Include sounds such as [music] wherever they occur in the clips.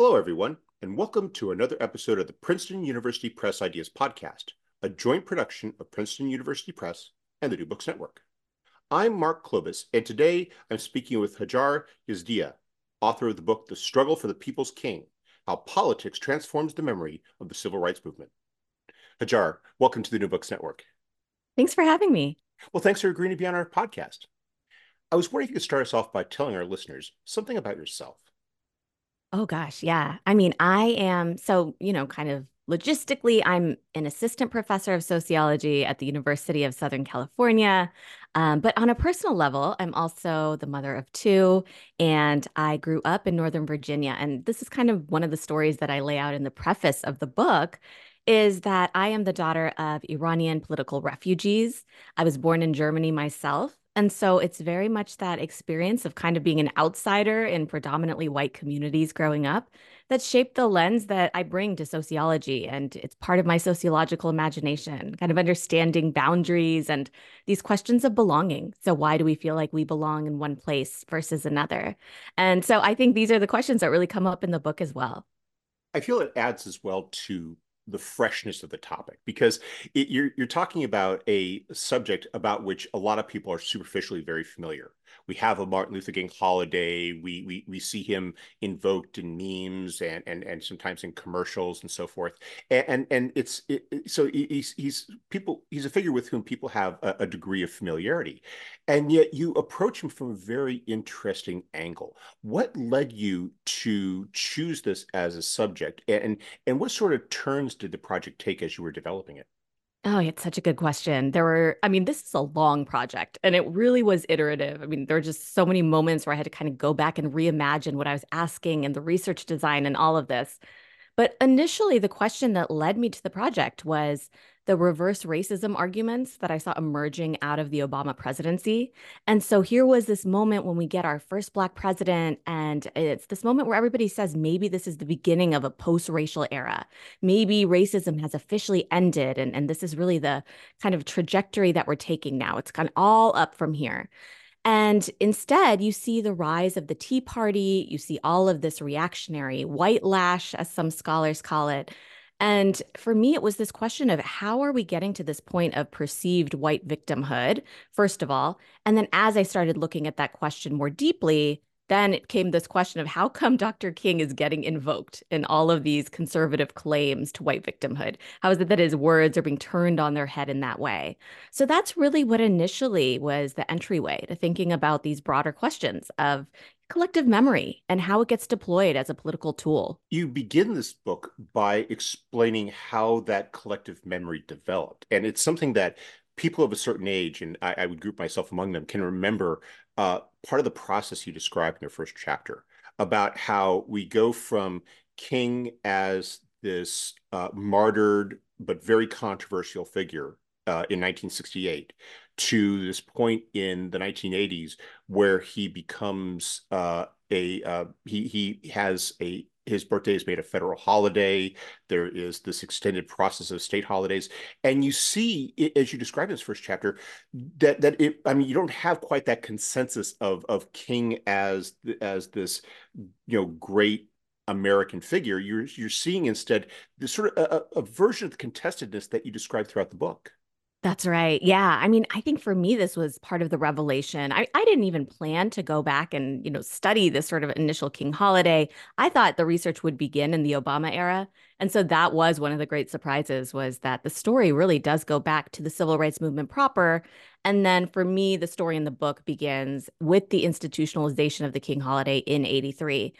Hello, everyone, and welcome to another episode of the Princeton University Press Ideas Podcast, a joint production of Princeton University Press and the New Books Network. I'm Mark Klobas, and today I'm speaking with Hajar Yazdiha, author of the book The Struggle for the People's King How Politics Transforms the Memory of the Civil Rights Movement. Hajar, welcome to the New Books Network. Thanks for having me. Well, thanks for agreeing to be on our podcast. I was wondering if you could start us off by telling our listeners something about yourself. Oh gosh, yeah. I mean, I am so, you know, kind of logistically, I'm an assistant professor of sociology at the University of Southern California. Um, but on a personal level, I'm also the mother of two, and I grew up in Northern Virginia. And this is kind of one of the stories that I lay out in the preface of the book is that I am the daughter of Iranian political refugees. I was born in Germany myself. And so it's very much that experience of kind of being an outsider in predominantly white communities growing up that shaped the lens that I bring to sociology. And it's part of my sociological imagination, kind of understanding boundaries and these questions of belonging. So, why do we feel like we belong in one place versus another? And so, I think these are the questions that really come up in the book as well. I feel it adds as well to the freshness of the topic because it, you're you're talking about a subject about which a lot of people are superficially very familiar we have a Martin Luther King holiday. We we we see him invoked in memes and and and sometimes in commercials and so forth. And and, and it's it, so he's he's people he's a figure with whom people have a, a, degree of familiarity, and yet you approach him from a very interesting angle. What led you to choose this as a subject, and and what sort of turns did the project take as you were developing it? Oh, it's such a good question. There were, I mean, this is a long project and it really was iterative. I mean, there are just so many moments where I had to kind of go back and reimagine what I was asking and the research design and all of this. But initially, the question that led me to the project was the reverse racism arguments that I saw emerging out of the Obama presidency. And so here was this moment when we get our first Black president, and it's this moment where everybody says maybe this is the beginning of a post racial era. Maybe racism has officially ended, and, and this is really the kind of trajectory that we're taking now. It's gone all up from here. And instead, you see the rise of the Tea Party. You see all of this reactionary white lash, as some scholars call it, and for me, it was this question of how are we getting to this point of perceived white victimhood, first of all? And then as I started looking at that question more deeply, then it came this question of how come [laughs] Dr. King is getting invoked in all of these conservative claims to white victimhood? How is it that his words are being turned on their head in that way? So that's really what initially was the entryway to thinking about these broader questions of collective memory and how it gets deployed as a political tool. You begin this book by explaining how that collective memory developed. And it's something that people of a certain age, and I, I would group myself among them, can remember uh, part of the process you described in your first chapter about how we go from King as this uh, martyred but very controversial figure uh, in 1968 to this point in the 1980s where he becomes uh, a uh, he he has a his birthday is made a federal holiday. There is this extended process of state holidays, and you see, as you describe in this first chapter, that that it. I mean, you don't have quite that consensus of of King as as this, you know, great American figure. You're you're seeing instead this sort of a, a version of the contestedness that you describe throughout the book. That's right. Yeah. I mean, I think for me, this was part of the revelation. I, I didn't even plan to go back and, you know, study this sort of initial King holiday. I thought the research would begin in the Obama era. And so that was one of the great surprises was that the story really does go back to the civil rights movement proper. And then for me, the story in the book begins with the institutionalization of the King holiday in 83.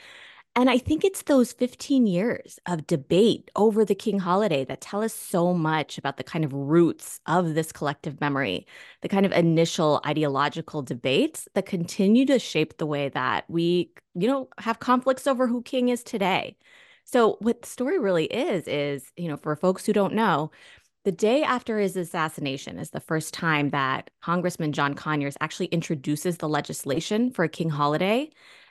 And I think it's those 15 years of debate over the King holiday that tell us so much about the kind of roots of this collective memory, the kind of initial ideological debates that continue to shape the way that we, you know, have conflicts over who king is today. So what the story really is is, you know, for folks who don't know, the day after his assassination is the first time that Congressman John Conyers actually introduces the legislation for a king holiday.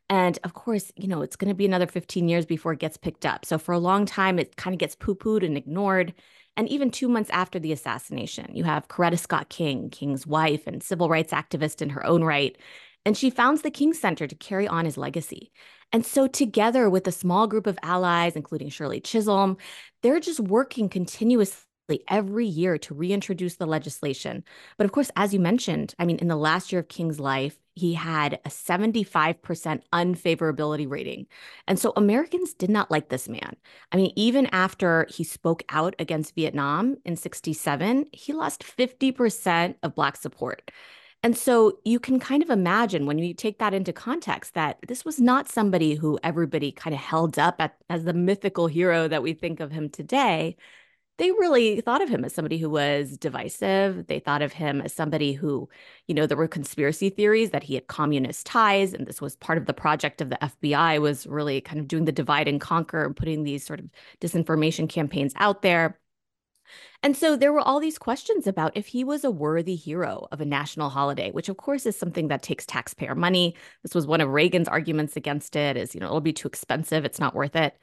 And of course, you know, it's going to be another 15 years before it gets picked up. So for a long time, it kind of gets poo pooed and ignored. And even two months after the assassination, you have Coretta Scott King, King's wife and civil rights activist in her own right. And she founds the King Center to carry on his legacy. And so, together with a small group of allies, including Shirley Chisholm, they're just working continuously every year to reintroduce the legislation. But of course, as you mentioned, I mean, in the last year of King's life, he had a 75% unfavorability rating. And so Americans did not like this man. I mean, even after he spoke out against Vietnam in 67, he lost 50% of Black support. And so you can kind of imagine when you take that into context that this was not somebody who everybody kind of held up at, as the mythical hero that we think of him today they really thought of him as somebody who was divisive. They thought of him as somebody who, you know, there were conspiracy theories that he had communist ties, and this was part of the project of the FBI was really kind of doing the divide and conquer and putting these sort of disinformation campaigns out there. And so there were all these questions about if he was a worthy hero of a national holiday, which of course is something that takes taxpayer money. This was one of Reagan's arguments against it is, you know, it'll be too expensive, it's not worth it.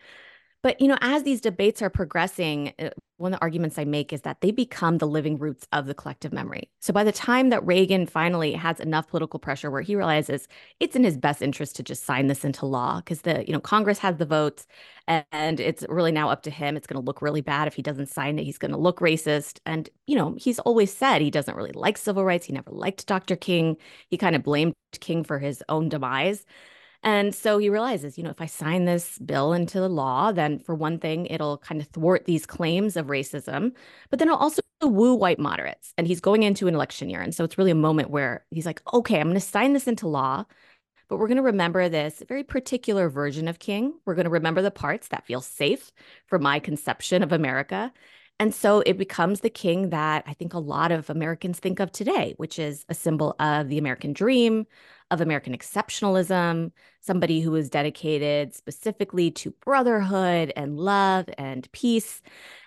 But, you know, as these debates are progressing, uh, one of the arguments I make is that they become the living roots of the collective memory. So by the time that Reagan finally has enough political pressure where he realizes it's in his best interest to just sign this into law because the, you know, Congress has the votes and it's really now up to him. It's going to look really bad if he doesn't sign it. He's going to look racist. And, you know, he's always said he doesn't really like civil rights. He never liked Dr. King. He kind of blamed King for his own demise. And so he realizes, you know, if I sign this bill into the law, then for one thing, it'll kind of thwart these claims of racism, but then it'll also woo white moderates. And he's going into an election year. And so it's really a moment where he's like, okay, I'm going to sign this into law, but we're going to remember this very particular version of King. We're going to remember the parts that feel safe for my conception of America. And so it becomes the king that I think a lot of Americans think of today, which is a symbol of the American dream, of American exceptionalism, somebody who is dedicated specifically to brotherhood and love and peace.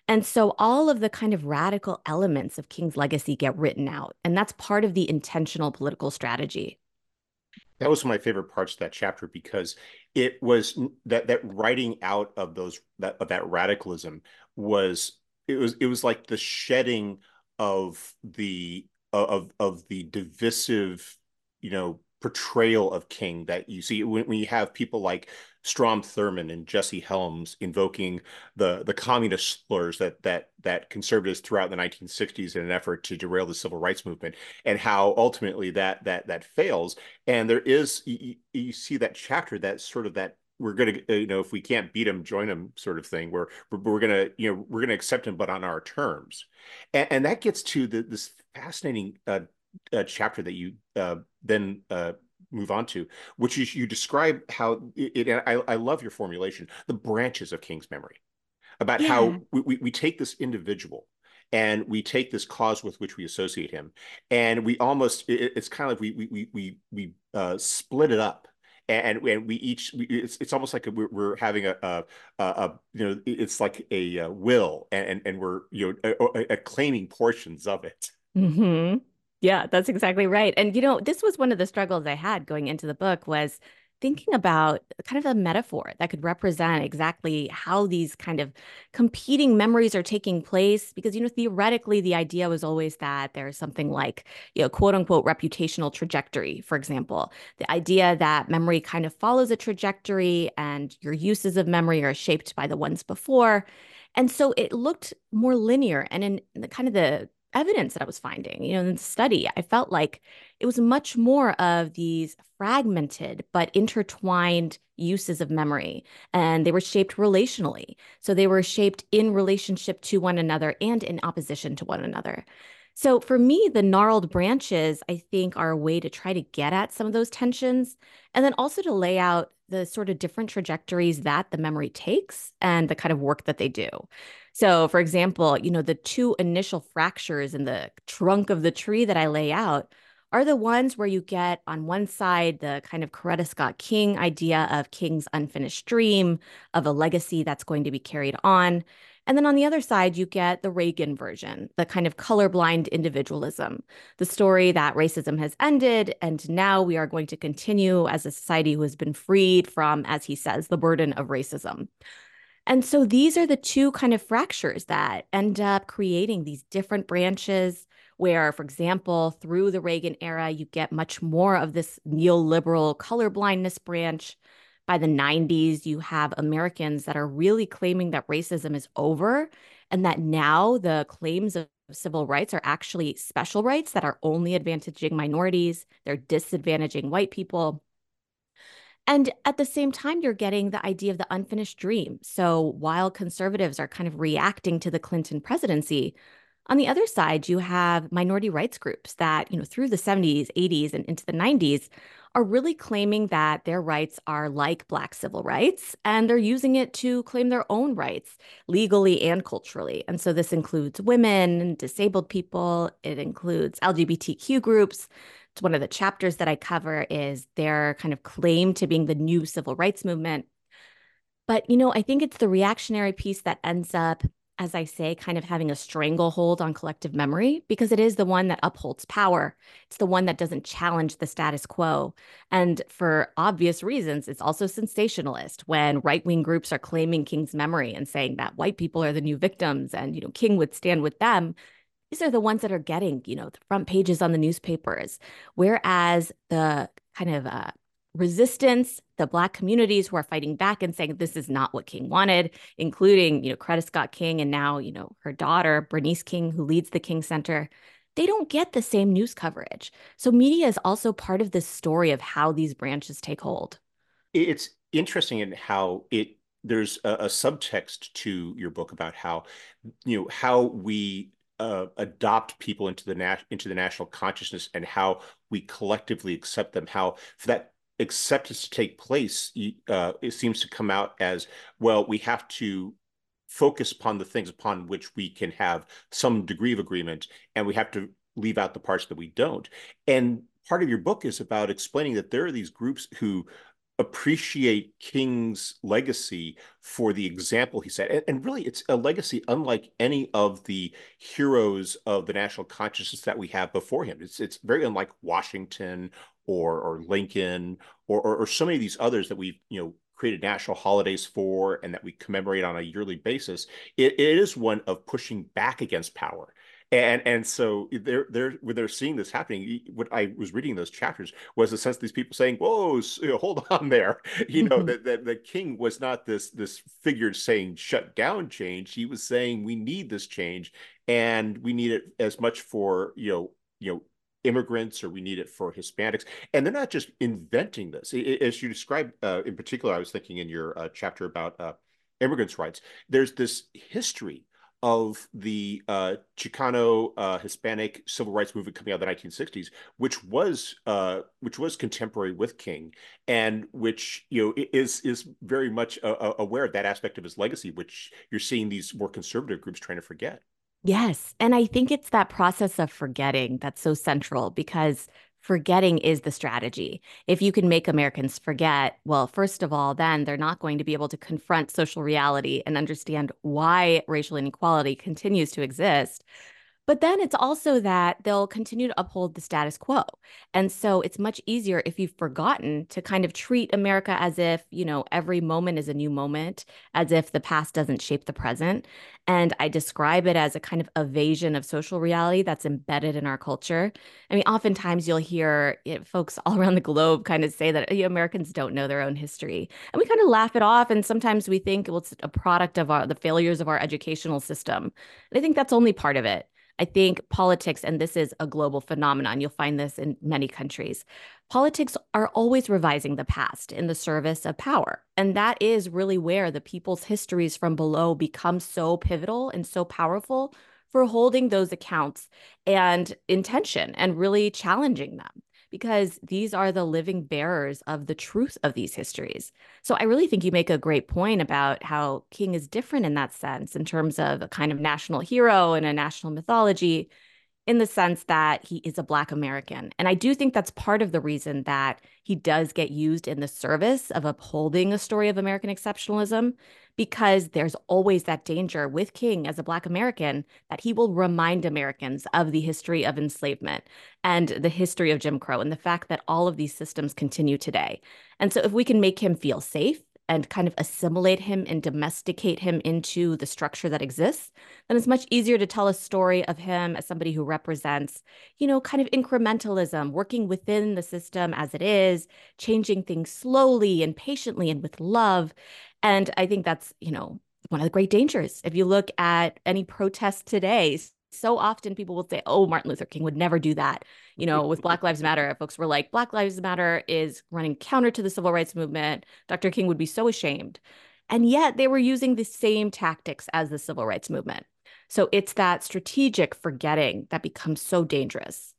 And so all of the kind of radical elements of King's legacy get written out. And that's part of the intentional political strategy. That was one of my favorite parts of that chapter because it was that that writing out of those that of that radicalism was it was it was like the shedding of the of of the divisive you know portrayal of King that you see when, when you have people like Strom Thurmond and Jesse Helms invoking the the communist slurs that that that conservatives throughout the 1960s in an effort to derail the civil rights movement, and how ultimately that that that fails. And there is you, you see that chapter that sort of that we're gonna you know if we can't beat him join him sort of thing we're we're, gonna you know we're gonna accept him but on our terms and, and that gets to the, this fascinating uh, uh, chapter that you uh, then uh, move on to, which is you describe how it. it I, I, love your formulation, the branches of King's memory, about yeah. how we, we, we take this individual and we take this cause with which we associate him, and we almost it, it's kind of like we we we we uh, split it up and and we each we, it's it's almost like we're, we're having a, a, a, you know it's like a, a will and and we're you know claiming portions of it. Mm-hmm. Yeah, that's exactly right. And you know, this was one of the struggles I had going into the book was thinking about kind of a metaphor that could represent exactly how these kind of competing memories are taking place because you know theoretically the idea was always that there's something like you know quote unquote reputational trajectory for example the idea that memory kind of follows a trajectory and your uses of memory are shaped by the ones before and so it looked more linear and in the kind of the evidence that I was finding, you know, in the study, I felt like it was much more of these fragmented but intertwined uses of memory. And they were shaped relationally. So they were shaped in relationship to one another and in opposition to one another. So for me, the gnarled branches, I think, are a way to try to get at some of those tensions and then also to lay out the sort of different trajectories that the memory takes and the kind of work that they do. So, for example, you know, the two initial fractures in the trunk of the tree that I lay out are the ones where you get on one side the kind of Coretta Scott King idea of King's unfinished dream, of a legacy that's going to be carried on. And then on the other side, you get the Reagan version, the kind of colorblind individualism, the story that racism has ended. And now we are going to continue as a society who has been freed from, as he says, the burden of racism. And so these are the two kind of fractures that end up creating these different branches where, for example, through the Reagan era, you get much more of this neoliberal colorblindness branch by the 90s, you have Americans that are really claiming that racism is over and that now the claims of civil rights are actually special rights that are only advantaging minorities, they're disadvantaging white people. And at the same time, you're getting the idea of the unfinished dream. So while conservatives are kind of reacting to the Clinton presidency, on the other side, you have minority rights groups that, you know, through the 70s, 80s, and into the 90s are really claiming that their rights are like Black civil rights, and they're using it to claim their own rights legally and culturally. And so this includes women, disabled people, it includes LGBTQ groups. One of the chapters that I cover is their kind of claim to being the new civil rights movement. But, you know, I think it's the reactionary piece that ends up as I say, kind of having a stranglehold on collective memory because it is the one that upholds power. It's the one that doesn't challenge the status quo. And for obvious reasons, it's also sensationalist when right wing groups are claiming King's memory and saying that white people are the new victims and, you know, King would stand with them. These are the ones that are getting, you know, the front pages on the newspapers. Whereas the kind of uh, resistance, the Black communities who are fighting back and saying this is not what King wanted, including, you know, Coretta Scott King and now, you know, her daughter, Bernice King, who leads the King Center, they don't get the same news coverage. So media is also part of this story of how these branches take hold. It's interesting in how it there's a, a subtext to your book about how you know how we uh, adopt people into the nat- into the national consciousness and how we collectively accept them. How for that acceptance to take place, uh, it seems to come out as well. We have to focus upon the things upon which we can have some degree of agreement, and we have to leave out the parts that we don't. And part of your book is about explaining that there are these groups who appreciate King's legacy for the example he set. And, and, really, it's a legacy unlike any of the heroes of the national consciousness that we have before him. It's, it's very unlike Washington or or Lincoln or, or, or so many of these others that we've you know created national holidays for and that we commemorate on a yearly basis. it, it is one of pushing back against power. And and so they're they're when they're seeing this happening, what I was reading those chapters was the sense of these people saying, "Whoa, hold [laughs] on there," you know mm-hmm. that, that the king was not this this figure saying shut down change. He was saying we need this change, and we need it as much for you know you know immigrants or we need it for Hispanics. And they're not just inventing this. As you described, uh, in particular, I was thinking in your uh, chapter about uh, immigrants' rights, there's this history of the uh, Chicano uh, Hispanic civil rights movement coming out of the 1960s, which was uh, which was contemporary with King, and which you know is is very much aware of that aspect of his legacy, which you're seeing these more conservative groups trying to forget. Yes. And I think it's that process of forgetting that's so central because forgetting is the strategy. If you can make Americans forget, well, first of all, then they're not going to be able to confront social reality and understand why racial inequality continues to exist. But then it's also that they'll continue to uphold the status quo. And so it's much easier if you've forgotten to kind of treat America as if, you know, every moment is a new moment, as if the past doesn't shape the present. And I describe it as a kind of evasion of social reality that's embedded in our culture. I mean, oftentimes you'll hear folks [laughs] all around the globe kind of say that Americans don't know their own history. And we kind of laugh it off. And sometimes we think well, it's a product of our, the failures of our educational system. And I think that's only part of it. I think politics, and this is a global phenomenon, you'll find this in many countries. Politics are always revising the past in the service of power. And that is really where the people's histories from below become so pivotal and so powerful for holding those accounts and intention and really challenging them because these are the living bearers of the truth of these histories. So I really think you make a great point about how King is different in that sense, in terms of a kind of national hero and a national mythology, in the sense that he is a Black American. And I do think that's part of the reason that he does get used in the service of upholding a story of American exceptionalism, because there's always that danger with King as a Black American that he will remind Americans of the history of enslavement and the history of Jim Crow and the fact that all of these systems continue today. And so if we can make him feel safe, and kind of assimilate him and domesticate him into the structure that exists, then it's much easier to tell a story of him as somebody who represents, you know, kind of incrementalism, working within the system as it is, changing things slowly and patiently and with love. And I think that's, you know, one of the great dangers. If you look at any protest today, so often people will say, oh, Martin Luther King would never do that. You know, with Black Lives Matter, folks were like, Black Lives Matter is running counter to the civil rights movement. Dr. King would be so ashamed. And yet they were using the same tactics as the civil rights movement. So it's that strategic forgetting that becomes so dangerous.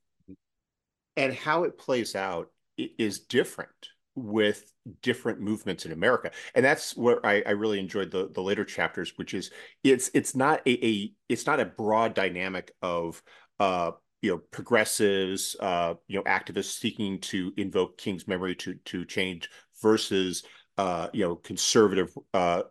And how it plays out is different with different movements in America. And that's where I, I, really enjoyed the the later chapters, which is it's it's not a, a it's not a broad dynamic of uh you know progressives uh you know activists seeking to invoke King's memory to to change versus uh, you know, conservative uh,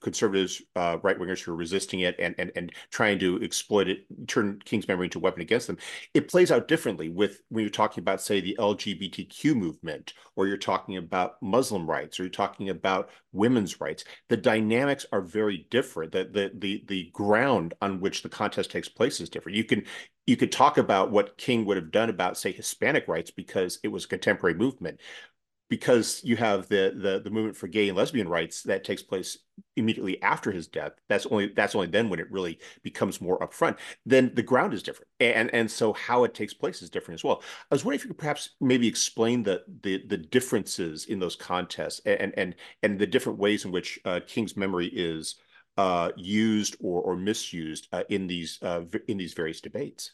conservatives, uh, right wingers who are resisting it and and and trying to exploit it, turn King's memory into a weapon against them. It plays out differently with when you're talking about, say, the LGBTQ movement, or you're talking about Muslim rights, or you're talking about women's rights. The dynamics are very different. The the the the ground on which the contest takes place is different. You can you could talk about what King would have done about, say, Hispanic rights because it was a contemporary movement because you have the, the the movement for gay and lesbian rights that takes place immediately after his death that's only that's only then when it really becomes more upfront then the ground is different. And and so how it takes place is different as well. I was wondering if you could perhaps maybe explain the the the differences in those contests and and and the different ways in which uh, king's memory is uh, used or or misused uh, in these uh, in these various debates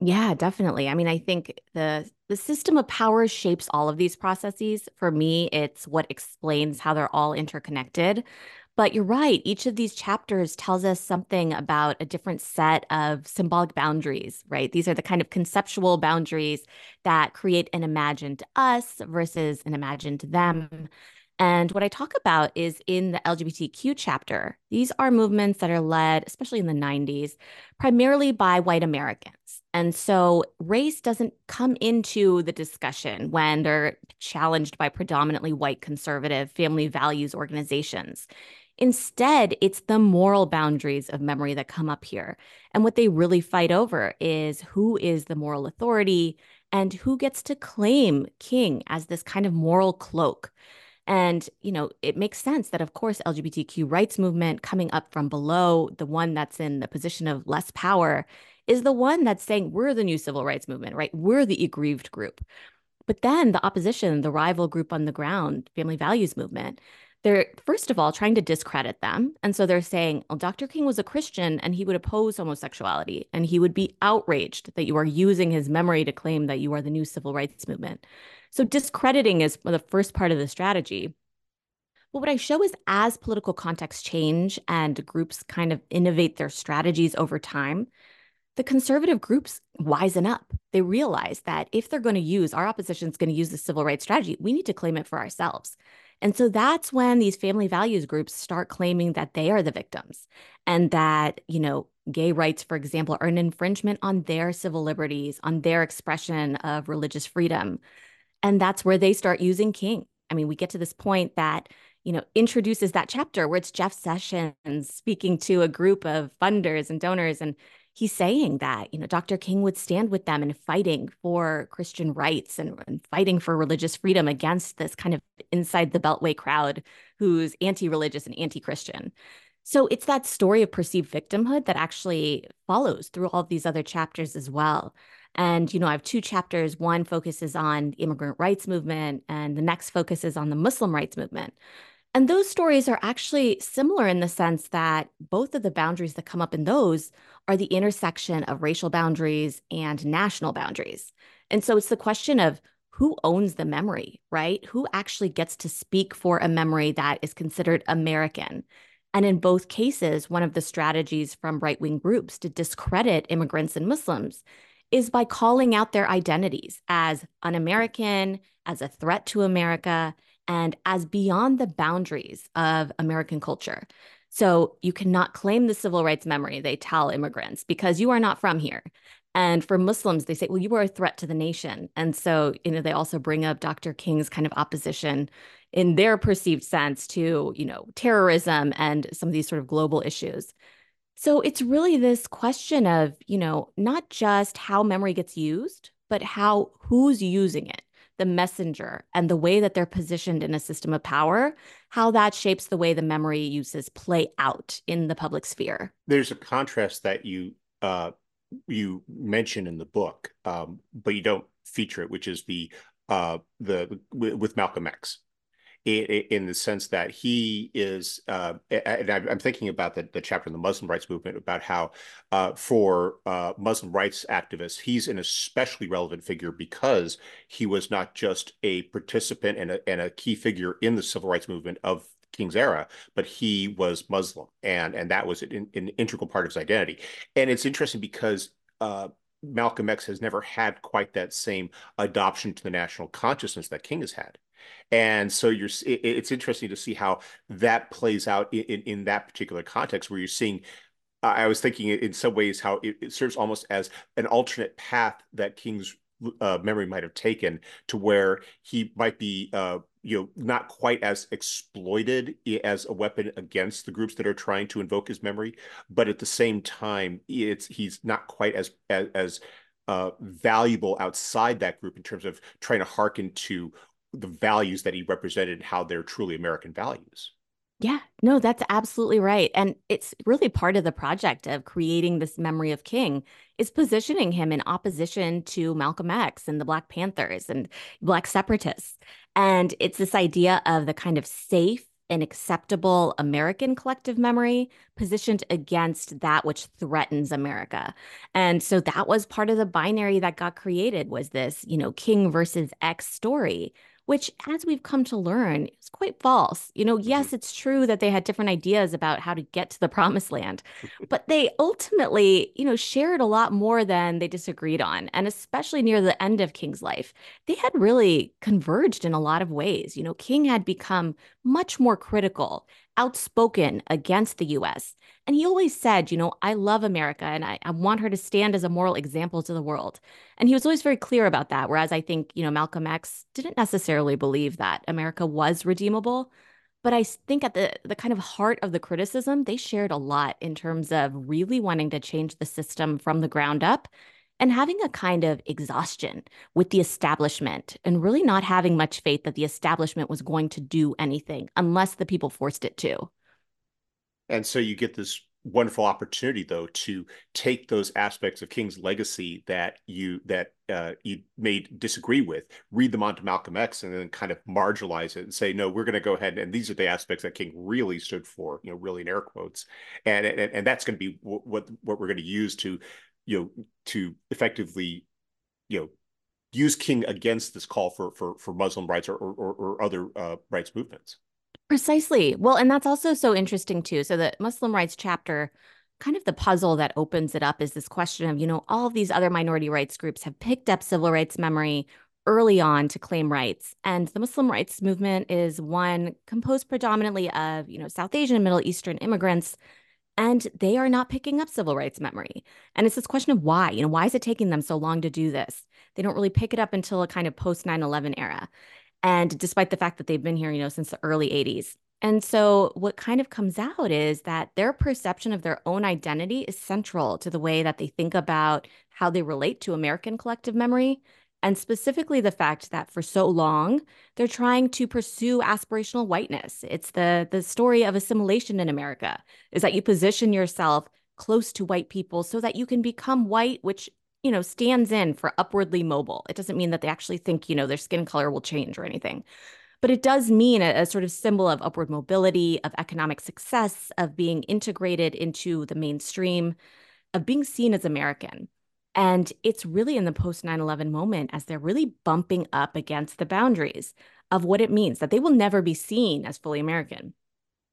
yeah, definitely. I mean, I think the the system of power shapes all of these processes. For me, it's what explains how they're all interconnected. But you're right, each of these chapters tells us something about a different set of symbolic boundaries, right? These are the kind of conceptual boundaries that create an imagined us versus an imagined them. And what I talk about is in the LGBTQ chapter. These are movements that are led, especially in the 90s, primarily by white Americans. And so race doesn't come into the discussion when they're challenged by predominantly white conservative family values organizations. Instead, it's the moral boundaries of memory that come up here. And what they really fight over is who is the moral authority and who gets to claim king as this kind of moral cloak. And, you know, it makes sense that, of course, LGBTQ rights movement coming up from below, the one that's in the position of less power, is the one that's saying we're the new civil rights movement, right? We're the aggrieved group. But then the opposition, the rival group on the ground, family values movement, they're first of all trying to discredit them. And so they're saying, well, Dr. King was a Christian and he would oppose homosexuality and he would be outraged that you are using his memory to claim that you are the new civil rights movement. So discrediting is the first part of the strategy. But what I show is as political contexts change and groups kind of innovate their strategies over time, the conservative groups wisen up. They realize that if they're going to use our opposition is going to use the civil rights strategy, we need to claim it for ourselves. And so that's when these family values groups start claiming that they are the victims and that, you know, gay rights, for example, are an infringement on their civil liberties, on their expression of religious freedom. And that's where they start using King. I mean, we get to this point that you know, introduces that chapter where it's Jeff Sessions speaking to a group of funders and donors and he's saying that, you know, Dr. King would stand with them and fighting for Christian rights and, and fighting for religious freedom against this kind of inside the Beltway crowd who's anti religious and anti Christian. So it's that story of perceived victimhood that actually follows through all these other chapters as well. And, you know, I have two chapters. One focuses on the immigrant rights movement, and the next focuses on the Muslim rights movement. And those stories are actually similar in the sense that both of the boundaries that come up in those are the intersection of racial boundaries and national boundaries. And so it's the question of who owns the memory, right? Who actually gets to speak for a memory that is considered American? And in both cases, one of the strategies from right wing groups to discredit immigrants and Muslims is by calling out their identities as un American, as a threat to America, and as beyond the boundaries of American culture. So you cannot claim the civil rights memory, they tell immigrants, because you are not from here. And for Muslims, they say, well, you are a threat to the nation. And so, you know, they also bring up Dr. King's kind of opposition in their perceived sense to, you know, terrorism and some of these sort of global issues. So it's really this question of, you know, not just how memory gets used, but how who's using it, the messenger, and the way that they're positioned in a system of power, how that shapes the way the memory uses play out in the public sphere. There's a contrast that you uh, you mention in the book, um, but you don't feature it, which is the uh, the with Malcolm X in the sense that he is, uh, and I'm thinking about the, the chapter in the Muslim rights movement about how uh, for uh, Muslim rights activists, he's an especially relevant figure because he was not just a participant and a, and a key figure in the civil rights movement of King's era, but he was Muslim, and and that was an, an integral part of his identity. And it's interesting because uh, Malcolm X has never had quite that same adoption to the national consciousness that King has had. And so you're it, it's interesting to see how that plays out in, in, in that particular context where you're seeing I was thinking in some ways how it, it, serves almost as an alternate path that King's uh, memory might have taken to where he might be, uh, you know, not quite as exploited as a weapon against the groups that are trying to invoke his memory, but at the same time, it's he's not quite as as, as uh, valuable outside that group in terms of trying to hearken to the values that he represented and how they're truly American values. Yeah, no, that's absolutely right. And it's really part of the project of creating this memory of King is positioning him in opposition to Malcolm X and the Black Panthers and Black separatists. And it's this idea of the kind of safe and acceptable American collective memory positioned against that which threatens America. And so that was part of the binary that got created was this, you know, King versus X story which, as we've come to learn, is quite false. You know, yes, mm-hmm. it's true that they had different ideas about how to get to the promised land, [laughs] but they ultimately, you know, shared a lot more than they disagreed on. And especially near the end of King's life, they had really converged in a lot of ways. You know, King had become much more critical outspoken against the US. And he always said, you know, I love America and I, I, want her to stand as a moral example to the world. And he was always very clear about that. Whereas I think, you know, Malcolm X didn't necessarily believe that America was redeemable. But I think at the, the kind of heart of the criticism, they shared a lot in terms of really wanting to change the system from the ground up and having a kind of exhaustion with the establishment and really not having much faith that the establishment was going to do anything unless the people forced it to. And so you get this wonderful opportunity though to take those aspects of King's legacy that you that uh, you may disagree with, read them onto Malcolm X, and then kind of marginalize it and say, no, we're going to go ahead and, these are the aspects that King really stood for, you know, really in air quotes, and and, and that's going to be what what we're going to use to you know to effectively you know use king against this call for for for muslim rights or or, or other uh, rights movements. Precisely. Well and that's also so interesting too. So the muslim rights chapter kind of the puzzle that opens it up is this question of you know all of these other minority rights groups have picked up civil rights memory early on to claim rights. And the muslim rights movement is one composed predominantly of you know south asian and middle eastern immigrants and they are not picking up civil rights memory. And it's this question of why, you know, why is it taking them so long to do this? They don't really pick it up until a kind of post 9 11 era. And despite the fact that they've been here, you know, since the early 80s. And so what kind of comes out is that their perception of their own identity is central to the way that they think about how they relate to American collective memory and specifically the fact that for so long they're trying to pursue aspirational whiteness. It's the the story of assimilation in America is that you position yourself close to white people so that you can become white, which you know stands in for upwardly mobile. It doesn't mean that they actually think you know their skin color will change or anything. but it does mean a, a, sort of symbol of upward mobility, of economic success, of being integrated into the mainstream, of being seen as American. And it's really in the post 9 11 moment as they're really bumping up against the boundaries of what it means that they will never be seen as fully American.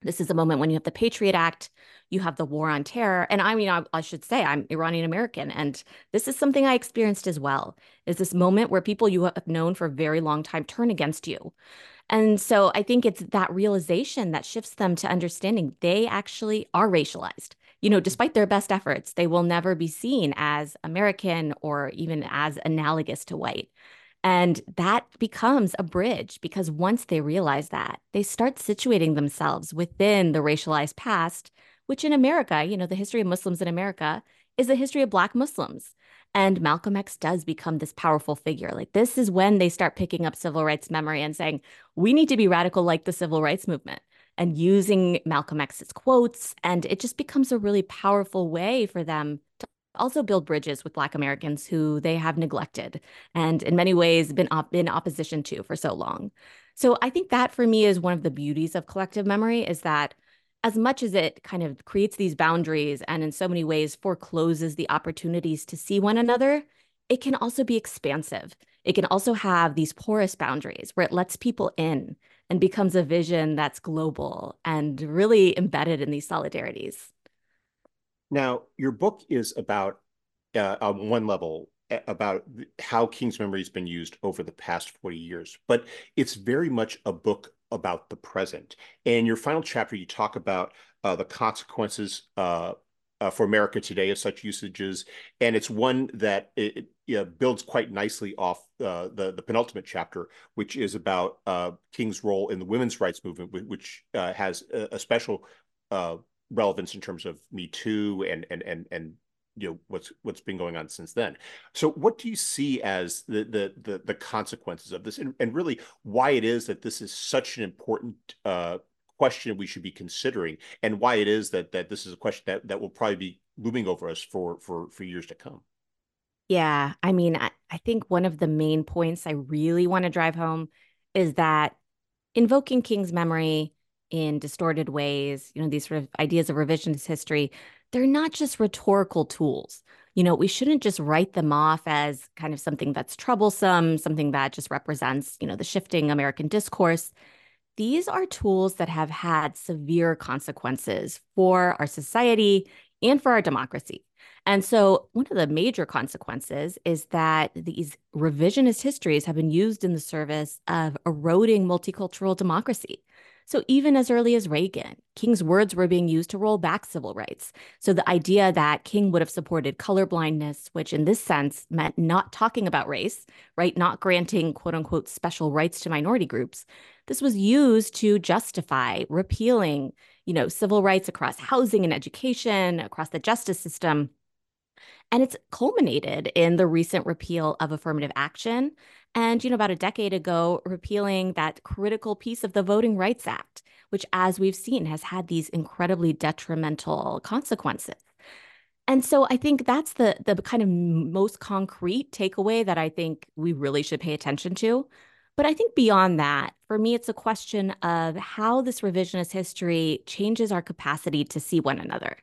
This is a moment when you have the Patriot Act, you have the war on terror. And I mean, I, I, should say I'm Iranian American. And this is something I experienced as well, is this moment where people you have known for a very long time turn against you. And so I think it's that realization that shifts them to understanding they actually are racialized. You know, despite their best efforts, they will never be seen as American or even as analogous to white. And that becomes a bridge because once they realize that, they start situating themselves within the racialized past, which in America, you know, the history of Muslims in America is the history of Black Muslims. And Malcolm X does become this powerful figure. Like, this is when they start picking up civil rights memory and saying, we need to be radical like the civil rights movement and using Malcolm X's quotes. And it just becomes a really powerful way for them to also build bridges with Black Americans who they have neglected and in many ways been op- in opposition to for so long. So I think that for me is one of the beauties of collective memory is that as much as it kind of creates these boundaries and in so many ways forecloses the opportunities to see one another, it can also be expansive. It can also have these porous boundaries where it lets people in and becomes a vision that's global and really embedded in these solidarities. Now, your book is about, uh, on one level, about how King's memory has been used over the past 40 years, but it's very much a book about the present. And your final chapter, you talk about uh, the consequences uh, uh, for America today of such usages, and it's one that it, it builds quite nicely off uh, the the penultimate chapter, which is about uh, King's role in the women's rights movement, which uh, has a, a special relevance in terms of Me Too and and and and you know what's what's been going on since then. So what do you see as the the the, the consequences of this, and, and really why it is that this is such an important uh, question we should be considering, and why it is that that this is a question that that will probably be looming over us for for for years to come. Yeah, I mean, I, I think one of the main points I really want to drive home is that invoking King's memory in distorted ways, you know, these sort of ideas of revisionist history, they're not just rhetorical tools. You know, we shouldn't just write them off as kind of something that's troublesome, something that just represents, you know, the shifting American discourse. These are tools that have had severe consequences for our society and for our democracy. And so, one of the major consequences is that these revisionist histories have been used in the service of eroding multicultural democracy. So even as early as Reagan, King's words were being used to roll back civil rights. So the idea that King would have supported colorblindness, which in this sense meant not talking about race, right? Not granting quote unquote special rights to minority groups. This was used to justify repealing, you know, civil rights across housing and education, across the justice system. And it's culminated in the recent repeal of affirmative action and, you know, about a decade ago, repealing that critical piece of the Voting Rights Act, which, as we've seen, has had these incredibly detrimental consequences. And so I think that's the the kind of most concrete takeaway that I think we really should pay attention to. But I think beyond that, for me, it's a question of how this revisionist history changes our capacity to see one another.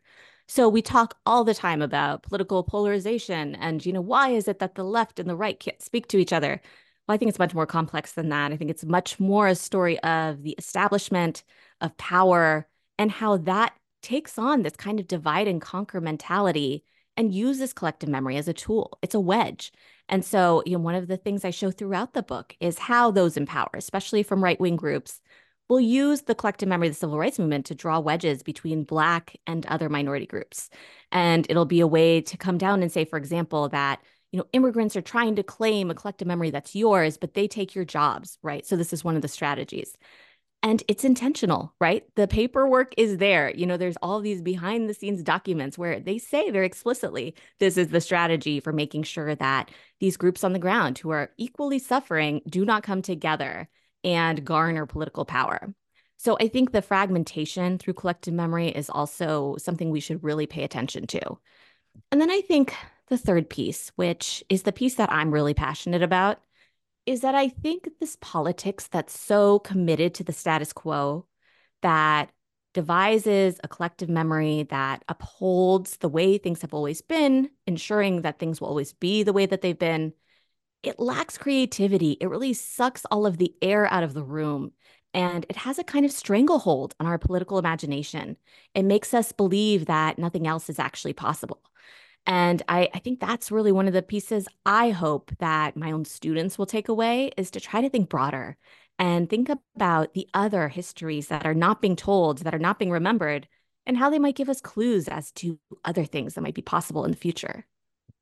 So we talk all the time about political polarization and, you know, why is it that the left and the right can't speak to each other? Well, I think it's much more complex than that. I think it's much more a story of the establishment of power and how that takes on this kind of divide and conquer mentality and uses collective memory as a tool. It's a wedge. And so, you know, one of the things I show throughout the book is how those in power, especially from right wing groups, will use the collective memory of the civil rights movement to draw wedges between Black and other minority groups. And it'll be a way to come down and say, for example, that you know, immigrants are trying to claim a collective memory that's yours, but they take your jobs, right? So this is one of the strategies. And it's intentional, right? The paperwork is there. You know, there's all these behind the scenes documents where they say very explicitly this is the strategy for making sure that these groups on the ground who are equally suffering do not come together and garner political power. So I think the fragmentation through collective memory is also something we should really pay attention to. And then I think the third piece, which is the piece that I'm really passionate about, is that I think this politics that's so committed to the status quo that devises a collective memory that upholds the way things have always been, ensuring that things will always be the way that they've been, it lacks creativity. It really sucks all of the air out of the room. And it has a kind of stranglehold on our political imagination. It makes us believe that nothing else is actually possible. And I, I think that's really one of the pieces I hope that my own students will take away is to try to think broader and think about the other histories that are not being told, that are not being remembered, and how they might give us clues as to other things that might be possible in the future.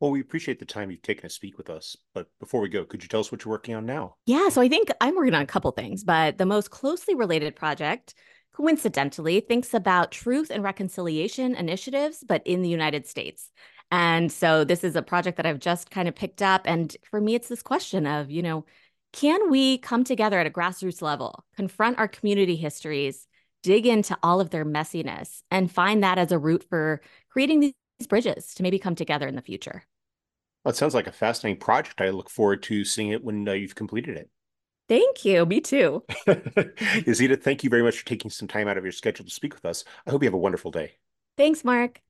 Well, we appreciate the time you've taken to speak with us. But before we go, could you tell us what you're working on now? Yeah, so I think I'm working on a couple things, but the most closely related project, coincidentally, thinks about truth and reconciliation initiatives, but in the United States. And so this is a project that I've just kind of picked up. And for me, it's this question of, you know, can we come together at a grassroots level, confront our community histories, dig into all of their messiness, and find that as a route for creating these bridges to maybe come together in the future? Well, it sounds like a fascinating project. I look forward to seeing it when uh, you've completed it. Thank you. Me too. [laughs] Izita, thank you very much for taking some time out of your schedule to speak with us. I hope you have a wonderful day. Thanks, Mark.